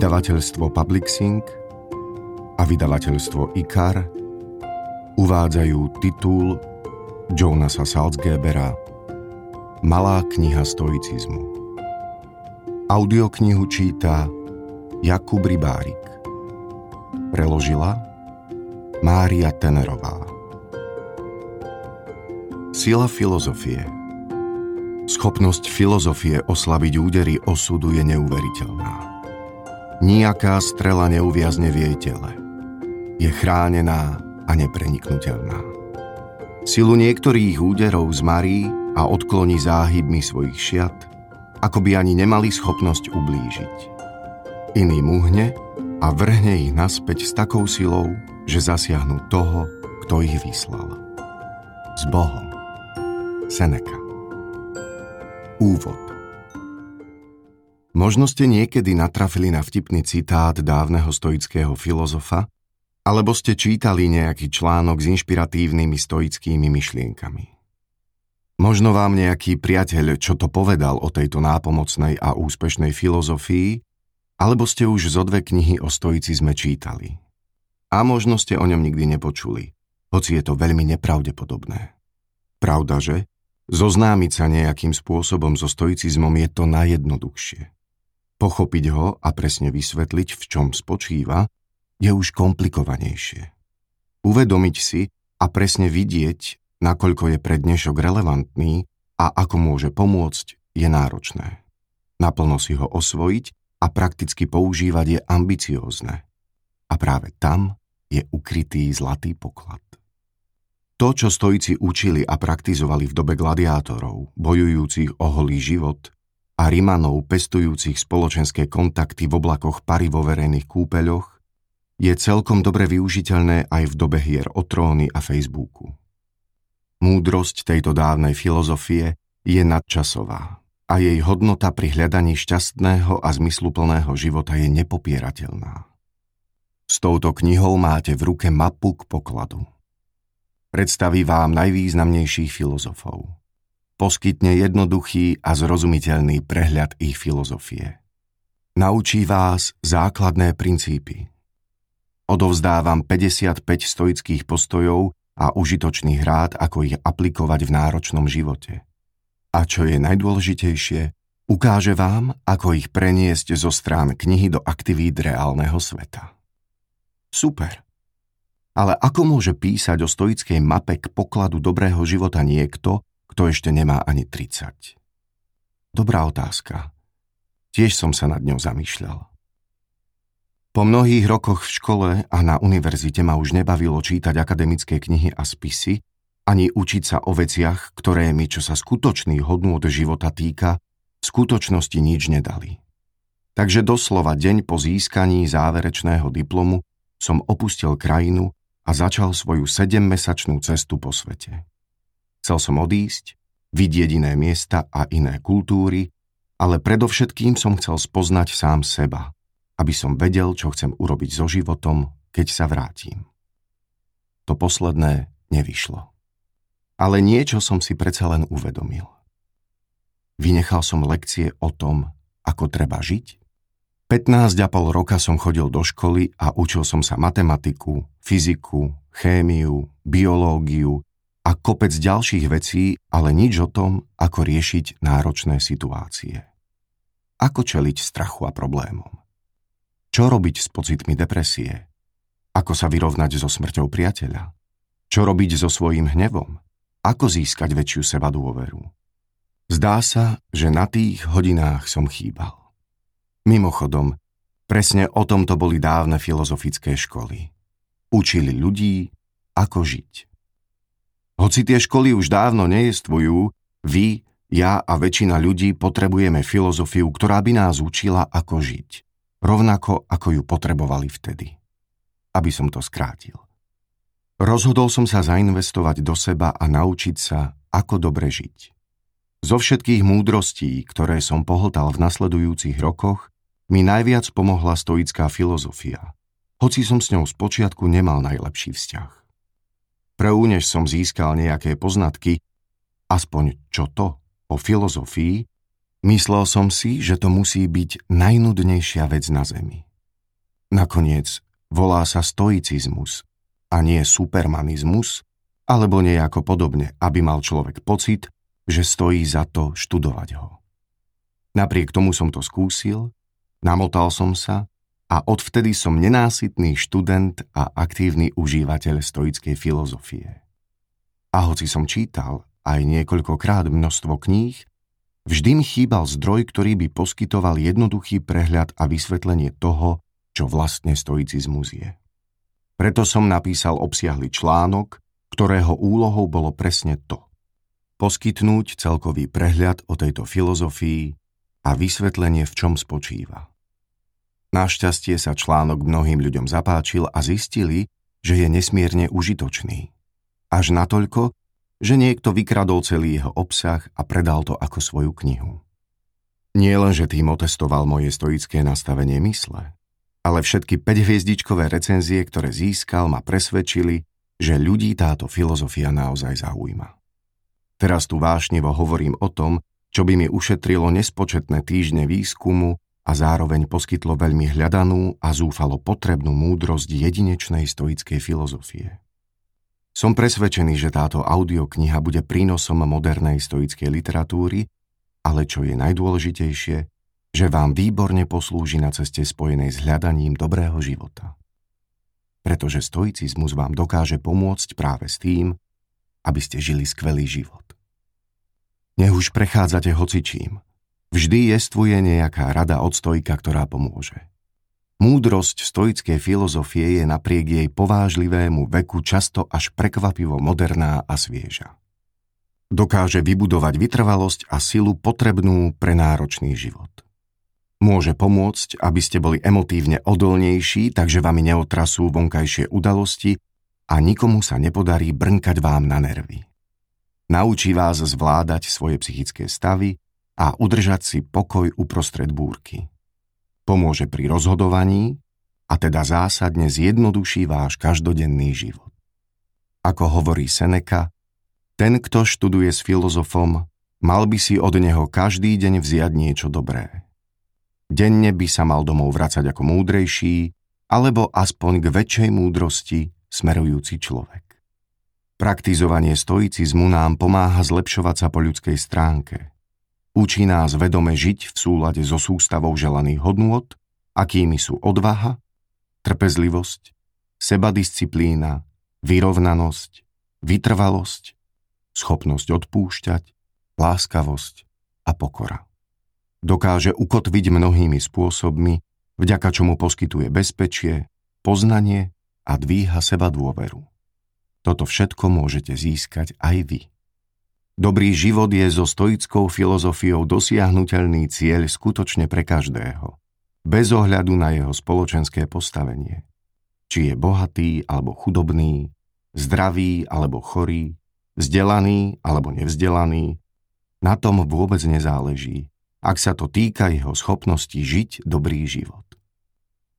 Vydavateľstvo Publixing a vydavateľstvo IKAR uvádzajú titul Jonasa Salzgebera Malá kniha stoicizmu. Audioknihu číta Jakub Rybárik. Preložila Mária Tenerová. Sila filozofie Schopnosť filozofie oslaviť údery osudu je neuveriteľná. Nijaká strela neuviazne v jej tele. Je chránená a nepreniknutelná. Silu niektorých úderov zmarí a odkloní záhybmi svojich šiat, ako by ani nemali schopnosť ublížiť. Iný muhne a vrhne ich naspäť s takou silou, že zasiahnu toho, kto ich vyslal. S Bohom. Seneca. Úvod Možno ste niekedy natrafili na vtipný citát dávneho stoického filozofa, alebo ste čítali nejaký článok s inšpiratívnymi stoickými myšlienkami. Možno vám nejaký priateľ čo to povedal o tejto nápomocnej a úspešnej filozofii, alebo ste už zo dve knihy o stoicizme čítali. A možno ste o ňom nikdy nepočuli, hoci je to veľmi nepravdepodobné. Pravda, že? Zoznámiť sa nejakým spôsobom so stoicizmom je to najjednoduchšie. Pochopiť ho a presne vysvetliť, v čom spočíva, je už komplikovanejšie. Uvedomiť si a presne vidieť, nakoľko je pre dnešok relevantný a ako môže pomôcť, je náročné. Naplno si ho osvojiť a prakticky používať je ambiciózne. A práve tam je ukrytý zlatý poklad. To, čo stojici učili a praktizovali v dobe gladiátorov, bojujúcich o holý život, a Rimanov pestujúcich spoločenské kontakty v oblakoch pary vo verejných kúpeľoch, je celkom dobre využiteľné aj v dobe hier o tróny a Facebooku. Múdrosť tejto dávnej filozofie je nadčasová a jej hodnota pri hľadaní šťastného a zmysluplného života je nepopierateľná. S touto knihou máte v ruke mapu k pokladu. Predstaví vám najvýznamnejších filozofov. Poskytne jednoduchý a zrozumiteľný prehľad ich filozofie. Naučí vás základné princípy, Odovzdávam 55 stoických postojov a užitočných rád, ako ich aplikovať v náročnom živote. A čo je najdôležitejšie, ukáže vám, ako ich preniesť zo strán knihy do aktivít reálneho sveta. Super. Ale ako môže písať o stoickej mape k pokladu dobrého života niekto, kto ešte nemá ani 30? Dobrá otázka. Tiež som sa nad ňou zamýšľal. Po mnohých rokoch v škole a na univerzite ma už nebavilo čítať akademické knihy a spisy, ani učiť sa o veciach, ktoré mi, čo sa skutočných hodnôt života týka, v skutočnosti nič nedali. Takže doslova deň po získaní záverečného diplomu som opustil krajinu a začal svoju sedemmesačnú cestu po svete. Chcel som odísť, vidieť iné miesta a iné kultúry, ale predovšetkým som chcel spoznať sám seba – aby som vedel, čo chcem urobiť so životom, keď sa vrátim. To posledné nevyšlo. Ale niečo som si predsa len uvedomil. Vynechal som lekcie o tom, ako treba žiť. 15,5 roka som chodil do školy a učil som sa matematiku, fyziku, chémiu, biológiu a kopec ďalších vecí, ale nič o tom, ako riešiť náročné situácie. Ako čeliť strachu a problémom. Čo robiť s pocitmi depresie? Ako sa vyrovnať so smrťou priateľa? Čo robiť so svojím hnevom? Ako získať väčšiu seba dôveru? Zdá sa, že na tých hodinách som chýbal. Mimochodom, presne o tomto boli dávne filozofické školy. Učili ľudí, ako žiť. Hoci tie školy už dávno nejestvujú, vy, ja a väčšina ľudí potrebujeme filozofiu, ktorá by nás učila, ako žiť rovnako ako ju potrebovali vtedy. Aby som to skrátil. Rozhodol som sa zainvestovať do seba a naučiť sa, ako dobre žiť. Zo všetkých múdrostí, ktoré som pohltal v nasledujúcich rokoch, mi najviac pomohla stoická filozofia, hoci som s ňou spočiatku nemal najlepší vzťah. Preúnež som získal nejaké poznatky, aspoň čo to, o filozofii, Myslel som si, že to musí byť najnudnejšia vec na Zemi. Nakoniec volá sa stoicizmus a nie supermanizmus, alebo nejako podobne, aby mal človek pocit, že stojí za to študovať ho. Napriek tomu som to skúsil, namotal som sa a odvtedy som nenásytný študent a aktívny užívateľ stoickej filozofie. A hoci som čítal aj niekoľkokrát množstvo kníh, vždy mi chýbal zdroj, ktorý by poskytoval jednoduchý prehľad a vysvetlenie toho, čo vlastne stoicizmus je. Preto som napísal obsiahly článok, ktorého úlohou bolo presne to. Poskytnúť celkový prehľad o tejto filozofii a vysvetlenie, v čom spočíva. Našťastie sa článok mnohým ľuďom zapáčil a zistili, že je nesmierne užitočný. Až natoľko, že niekto vykradol celý jeho obsah a predal to ako svoju knihu. Nie len, že tým otestoval moje stoické nastavenie mysle, ale všetky 5-hviezdičkové recenzie, ktoré získal, ma presvedčili, že ľudí táto filozofia naozaj zaujíma. Teraz tu vášnivo hovorím o tom, čo by mi ušetrilo nespočetné týždne výskumu a zároveň poskytlo veľmi hľadanú a zúfalo potrebnú múdrosť jedinečnej stoickej filozofie. Som presvedčený, že táto audiokniha bude prínosom modernej stoickej literatúry, ale čo je najdôležitejšie, že vám výborne poslúži na ceste spojenej s hľadaním dobrého života. Pretože stoicizmus vám dokáže pomôcť práve s tým, aby ste žili skvelý život. Nech už prechádzate hocičím. Vždy jestvuje nejaká rada od stojka, ktorá pomôže. Múdrosť stoickej filozofie je napriek jej povážlivému veku často až prekvapivo moderná a svieža. Dokáže vybudovať vytrvalosť a silu potrebnú pre náročný život. Môže pomôcť, aby ste boli emotívne odolnejší, takže vami neotrasú vonkajšie udalosti a nikomu sa nepodarí brnkať vám na nervy. Naučí vás zvládať svoje psychické stavy a udržať si pokoj uprostred búrky pomôže pri rozhodovaní a teda zásadne zjednoduší váš každodenný život. Ako hovorí Seneca, ten, kto študuje s filozofom, mal by si od neho každý deň vziať niečo dobré. Denne by sa mal domov vracať ako múdrejší, alebo aspoň k väčšej múdrosti smerujúci človek. Praktizovanie stoicizmu nám pomáha zlepšovať sa po ľudskej stránke. Učí nás vedome žiť v súlade so sústavou želaných hodnôt, akými sú odvaha, trpezlivosť, sebadisciplína, vyrovnanosť, vytrvalosť, schopnosť odpúšťať, láskavosť a pokora. Dokáže ukotviť mnohými spôsobmi, vďaka čomu poskytuje bezpečie, poznanie a dvíha seba dôveru. Toto všetko môžete získať aj vy. Dobrý život je so stoickou filozofiou dosiahnutelný cieľ skutočne pre každého, bez ohľadu na jeho spoločenské postavenie. Či je bohatý alebo chudobný, zdravý alebo chorý, vzdelaný alebo nevzdelaný, na tom vôbec nezáleží, ak sa to týka jeho schopnosti žiť dobrý život.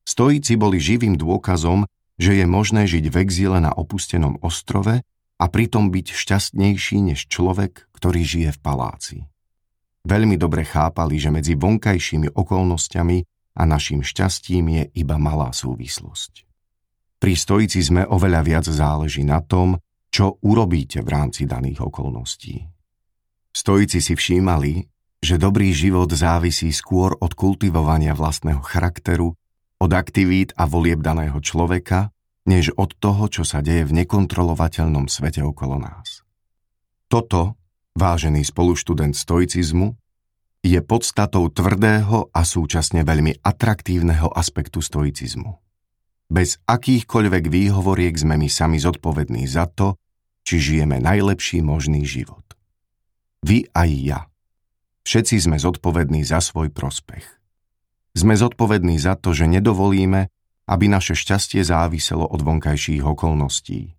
Stojíci boli živým dôkazom, že je možné žiť v exíle na opustenom ostrove a pritom byť šťastnejší než človek, ktorý žije v paláci. Veľmi dobre chápali, že medzi vonkajšími okolnostiami a našim šťastím je iba malá súvislosť. Pri stoicizme oveľa viac záleží na tom, čo urobíte v rámci daných okolností. Stoici si všímali, že dobrý život závisí skôr od kultivovania vlastného charakteru, od aktivít a volieb daného človeka, než od toho, čo sa deje v nekontrolovateľnom svete okolo nás. Toto, vážený spoluštudent stoicizmu, je podstatou tvrdého a súčasne veľmi atraktívneho aspektu stoicizmu. Bez akýchkoľvek výhovoriek sme my sami zodpovední za to, či žijeme najlepší možný život. Vy aj ja. Všetci sme zodpovední za svoj prospech. Sme zodpovední za to, že nedovolíme, aby naše šťastie záviselo od vonkajších okolností.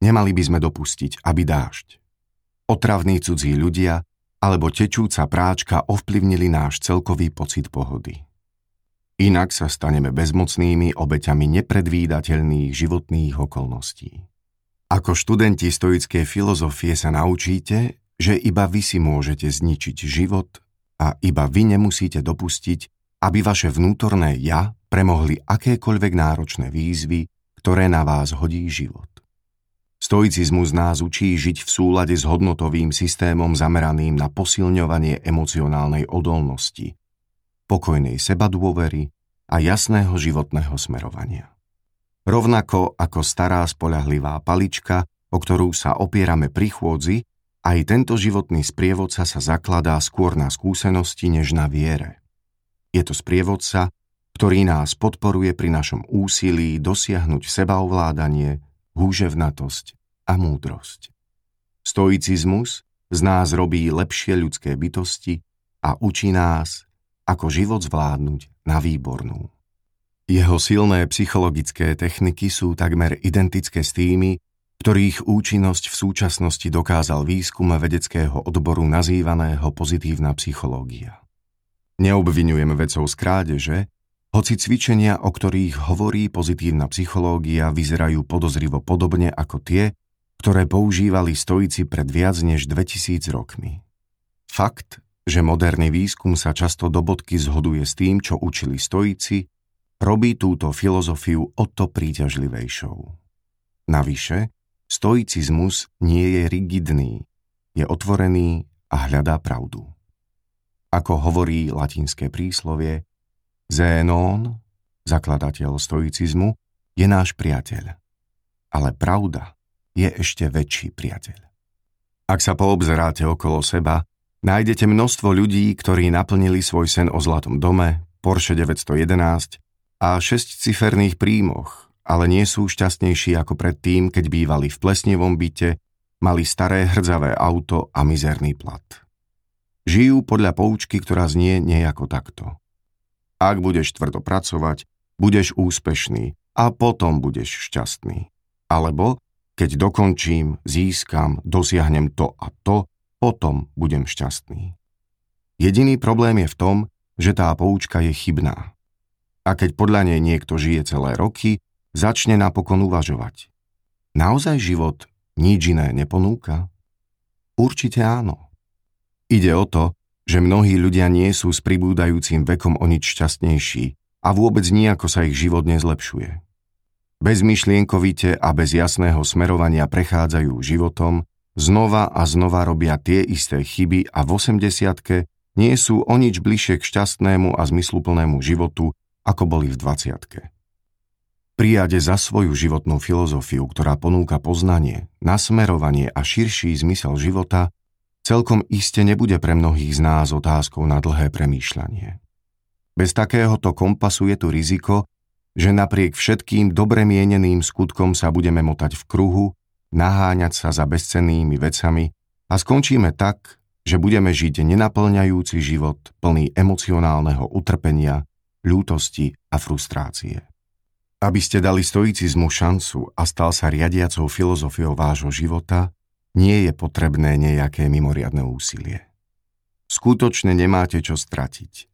Nemali by sme dopustiť, aby dážď, otravní cudzí ľudia alebo tečúca práčka ovplyvnili náš celkový pocit pohody. Inak sa staneme bezmocnými obeťami nepredvídateľných životných okolností. Ako študenti stoickej filozofie sa naučíte, že iba vy si môžete zničiť život a iba vy nemusíte dopustiť, aby vaše vnútorné ja premohli akékoľvek náročné výzvy, ktoré na vás hodí život. Stoicizmus nás učí žiť v súlade s hodnotovým systémom zameraným na posilňovanie emocionálnej odolnosti, pokojnej sebadôvery a jasného životného smerovania. Rovnako ako stará spolahlivá palička, o ktorú sa opierame pri chôdzi, aj tento životný sprievodca sa zakladá skôr na skúsenosti než na viere. Je to sprievodca, ktorý nás podporuje pri našom úsilí dosiahnuť sebaovládanie, húževnatosť a múdrosť. Stoicizmus z nás robí lepšie ľudské bytosti a učí nás, ako život zvládnuť na výbornú. Jeho silné psychologické techniky sú takmer identické s tými, ktorých účinnosť v súčasnosti dokázal výskum vedeckého odboru nazývaného pozitívna psychológia. Neobvinujem vedcov z krádeže, hoci cvičenia, o ktorých hovorí pozitívna psychológia, vyzerajú podozrivo podobne ako tie, ktoré používali stoici pred viac než 2000 rokmi. Fakt, že moderný výskum sa často do bodky zhoduje s tým, čo učili stoici, robí túto filozofiu o to príťažlivejšou. Navyše, stoicizmus nie je rigidný, je otvorený a hľadá pravdu. Ako hovorí latinské príslovie, Zénón, zakladateľ stoicizmu, je náš priateľ. Ale pravda je ešte väčší priateľ. Ak sa poobzeráte okolo seba, nájdete množstvo ľudí, ktorí naplnili svoj sen o zlatom dome, Porsche 911 a šesťciferných príjmoch, ale nie sú šťastnejší ako predtým, keď bývali v plesnevom byte, mali staré hrdzavé auto a mizerný plat. Žijú podľa poučky, ktorá znie nejako takto. Ak budeš tvrdo pracovať, budeš úspešný a potom budeš šťastný. Alebo keď dokončím, získam, dosiahnem to a to, potom budem šťastný. Jediný problém je v tom, že tá poučka je chybná. A keď podľa nej niekto žije celé roky, začne napokon uvažovať. Naozaj život nič iné neponúka? Určite áno. Ide o to, že mnohí ľudia nie sú s pribúdajúcim vekom o nič šťastnejší a vôbec nejako sa ich život nezlepšuje. Bezmyšlienkovite a bez jasného smerovania prechádzajú životom, znova a znova robia tie isté chyby a v 80 nie sú o nič bližšie k šťastnému a zmysluplnému životu, ako boli v 20 Prijade za svoju životnú filozofiu, ktorá ponúka poznanie, nasmerovanie a širší zmysel života, celkom iste nebude pre mnohých z nás otázkou na dlhé premýšľanie. Bez takéhoto kompasu je tu riziko, že napriek všetkým dobre mieneným skutkom sa budeme motať v kruhu, naháňať sa za bezcennými vecami a skončíme tak, že budeme žiť nenaplňajúci život plný emocionálneho utrpenia, ľútosti a frustrácie. Aby ste dali stoicizmu šancu a stal sa riadiacou filozofiou vášho života, nie je potrebné nejaké mimoriadne úsilie. Skutočne nemáte čo stratiť.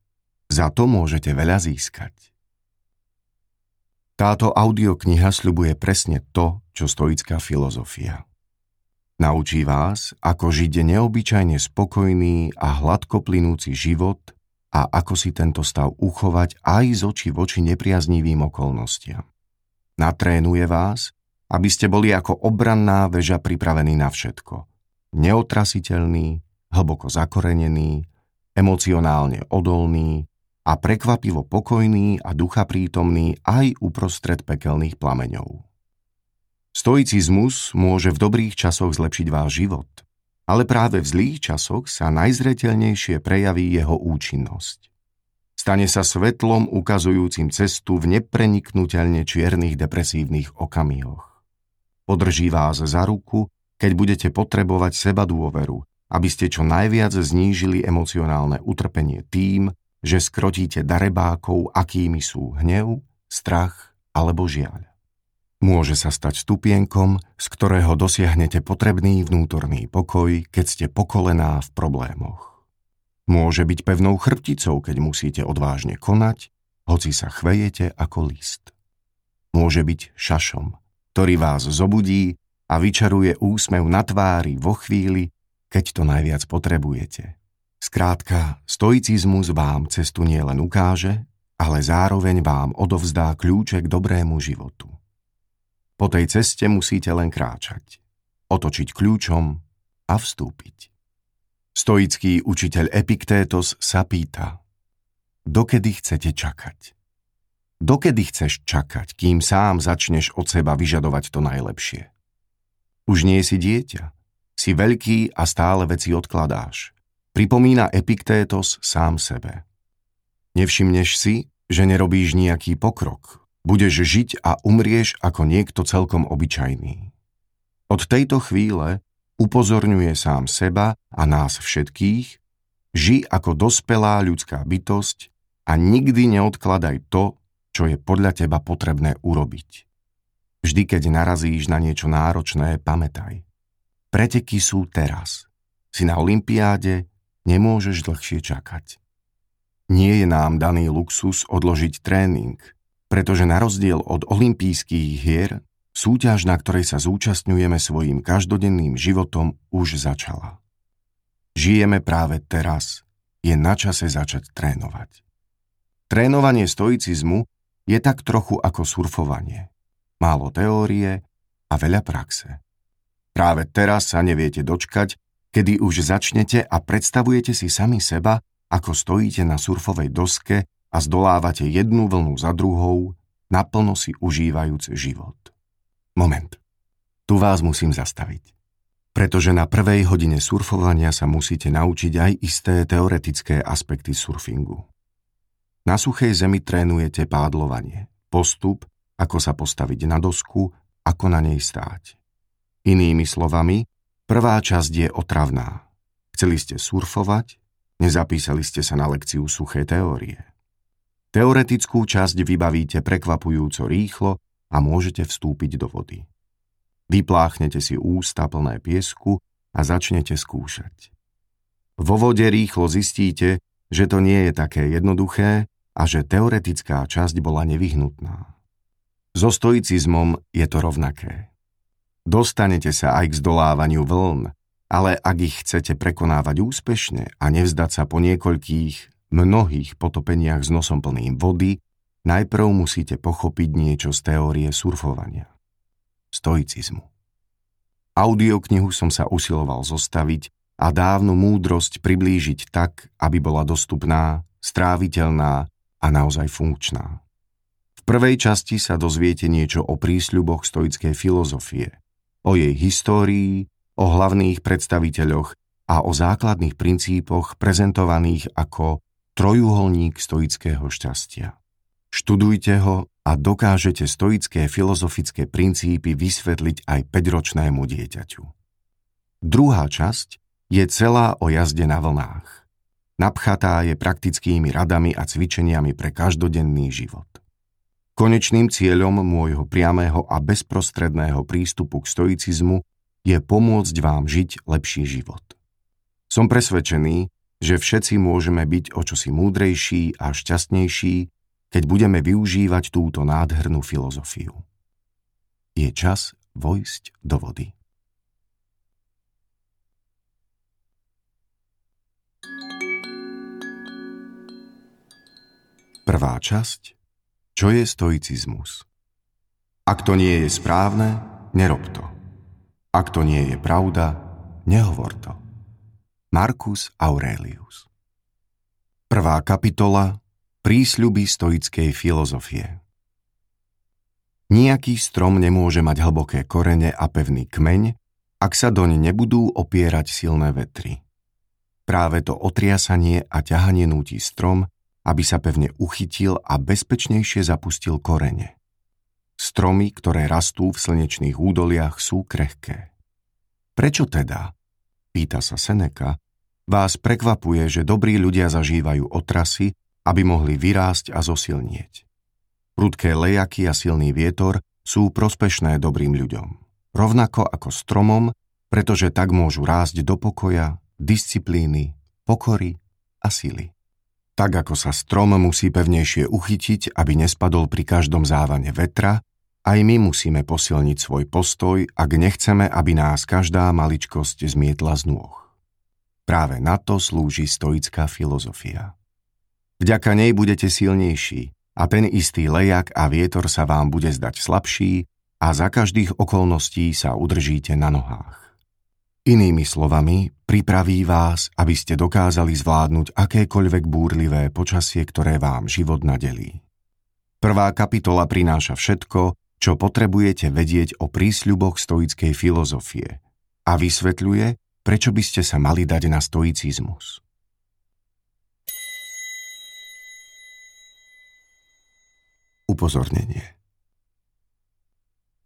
Za to môžete veľa získať. Táto audiokniha sľubuje presne to, čo stoická filozofia. Naučí vás, ako žiť neobyčajne spokojný a hladko plynúci život a ako si tento stav uchovať aj z oči voči nepriaznivým okolnostiam. Natrénuje vás, aby ste boli ako obranná väža pripravení na všetko. Neotrasiteľný, hlboko zakorenený, emocionálne odolný a prekvapivo pokojný a ducha prítomný aj uprostred pekelných plameňov. Stoicizmus môže v dobrých časoch zlepšiť váš život, ale práve v zlých časoch sa najzreteľnejšie prejaví jeho účinnosť. Stane sa svetlom ukazujúcim cestu v nepreniknutelne čiernych depresívnych okamihoch. Podrží vás za ruku, keď budete potrebovať seba dôveru, aby ste čo najviac znížili emocionálne utrpenie tým, že skrotíte darebákov, akými sú hnev, strach alebo žiaľ. Môže sa stať stupienkom, z ktorého dosiahnete potrebný vnútorný pokoj, keď ste pokolená v problémoch. Môže byť pevnou chrbticou, keď musíte odvážne konať, hoci sa chvejete ako list. Môže byť šašom, ktorý vás zobudí a vyčaruje úsmev na tvári vo chvíli, keď to najviac potrebujete. Skrátka, stoicizmus vám cestu nielen ukáže, ale zároveň vám odovzdá kľúče k dobrému životu. Po tej ceste musíte len kráčať, otočiť kľúčom a vstúpiť. Stoický učiteľ Epiktétos sa pýta, dokedy chcete čakať? Dokedy chceš čakať, kým sám začneš od seba vyžadovať to najlepšie? Už nie si dieťa, si veľký a stále veci odkladáš. Pripomína Epiktétos sám sebe. Nevšimneš si, že nerobíš nejaký pokrok. Budeš žiť a umrieš ako niekto celkom obyčajný. Od tejto chvíle upozorňuje sám seba a nás všetkých, ži ako dospelá ľudská bytosť a nikdy neodkladaj to, čo je podľa teba potrebné urobiť. Vždy, keď narazíš na niečo náročné, pamätaj. Preteky sú teraz. Si na olympiáde, nemôžeš dlhšie čakať. Nie je nám daný luxus odložiť tréning, pretože na rozdiel od olympijských hier, súťaž, na ktorej sa zúčastňujeme svojim každodenným životom, už začala. Žijeme práve teraz, je na čase začať trénovať. Trénovanie stoicizmu je tak trochu ako surfovanie. Málo teórie a veľa praxe. Práve teraz sa neviete dočkať, kedy už začnete a predstavujete si sami seba, ako stojíte na surfovej doske a zdolávate jednu vlnu za druhou, naplno si užívajúc život. Moment. Tu vás musím zastaviť. Pretože na prvej hodine surfovania sa musíte naučiť aj isté teoretické aspekty surfingu. Na suchej zemi trénujete pádlovanie, postup, ako sa postaviť na dosku, ako na nej stáť. Inými slovami, prvá časť je otravná. Chceli ste surfovať, nezapísali ste sa na lekciu suché teórie. Teoretickú časť vybavíte prekvapujúco rýchlo a môžete vstúpiť do vody. Vypláchnete si ústa plné piesku a začnete skúšať. Vo vode rýchlo zistíte, že to nie je také jednoduché a že teoretická časť bola nevyhnutná. So stoicizmom je to rovnaké. Dostanete sa aj k zdolávaniu vln, ale ak ich chcete prekonávať úspešne a nevzdať sa po niekoľkých, mnohých potopeniach s nosom plným vody, najprv musíte pochopiť niečo z teórie surfovania. Stoicizmu. Audioknihu som sa usiloval zostaviť a dávnu múdrosť priblížiť tak, aby bola dostupná, stráviteľná a naozaj funkčná. V prvej časti sa dozviete niečo o prísľuboch stoickej filozofie, o jej histórii, o hlavných predstaviteľoch a o základných princípoch prezentovaných ako trojuholník stoického šťastia. Študujte ho a dokážete stoické filozofické princípy vysvetliť aj 5-ročnému dieťaťu. Druhá časť je celá o jazde na vlnách napchatá je praktickými radami a cvičeniami pre každodenný život. Konečným cieľom môjho priamého a bezprostredného prístupu k stoicizmu je pomôcť vám žiť lepší život. Som presvedčený, že všetci môžeme byť o čosi múdrejší a šťastnejší, keď budeme využívať túto nádhernú filozofiu. Je čas vojsť do vody. Prvá časť. Čo je stoicizmus? Ak to nie je správne, nerob to. Ak to nie je pravda, nehovor to. Marcus Aurelius Prvá kapitola Prísľuby stoickej filozofie Nijaký strom nemôže mať hlboké korene a pevný kmeň, ak sa doň nebudú opierať silné vetry. Práve to otriasanie a ťahanie núti strom, aby sa pevne uchytil a bezpečnejšie zapustil korene. Stromy, ktoré rastú v slnečných údoliach, sú krehké. Prečo teda, pýta sa Seneka, vás prekvapuje, že dobrí ľudia zažívajú otrasy, aby mohli vyrásť a zosilnieť. Prudké lejaky a silný vietor sú prospešné dobrým ľuďom. Rovnako ako stromom, pretože tak môžu rásť do pokoja, disciplíny, pokory a sily. Tak ako sa strom musí pevnejšie uchytiť, aby nespadol pri každom závane vetra, aj my musíme posilniť svoj postoj, ak nechceme, aby nás každá maličkosť zmietla z nôh. Práve na to slúži stoická filozofia. Vďaka nej budete silnejší, a ten istý lejak a vietor sa vám bude zdať slabší a za každých okolností sa udržíte na nohách. Inými slovami, pripraví vás, aby ste dokázali zvládnuť akékoľvek búrlivé počasie, ktoré vám život nadelí. Prvá kapitola prináša všetko, čo potrebujete vedieť o prísľuboch stoickej filozofie a vysvetľuje, prečo by ste sa mali dať na stoicizmus. Upozornenie.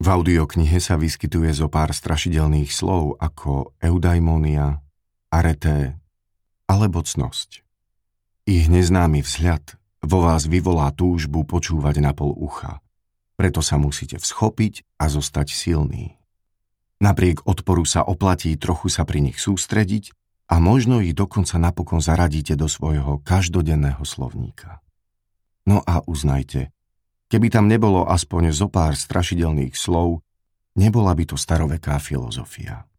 V audioknihe sa vyskytuje zo pár strašidelných slov ako eudaimonia, areté alebo cnosť. Ich neznámy vzhľad vo vás vyvolá túžbu počúvať na pol ucha. Preto sa musíte всchopiť a zostať silný. Napriek odporu sa oplatí trochu sa pri nich sústrediť a možno ich dokonca napokon zaradíte do svojho každodenného slovníka. No a uznajte, Keby tam nebolo aspoň zo pár strašidelných slov, nebola by to staroveká filozofia.